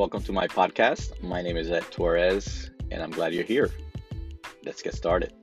Welcome to my podcast. My name is Ed Torres, and I'm glad you're here. Let's get started.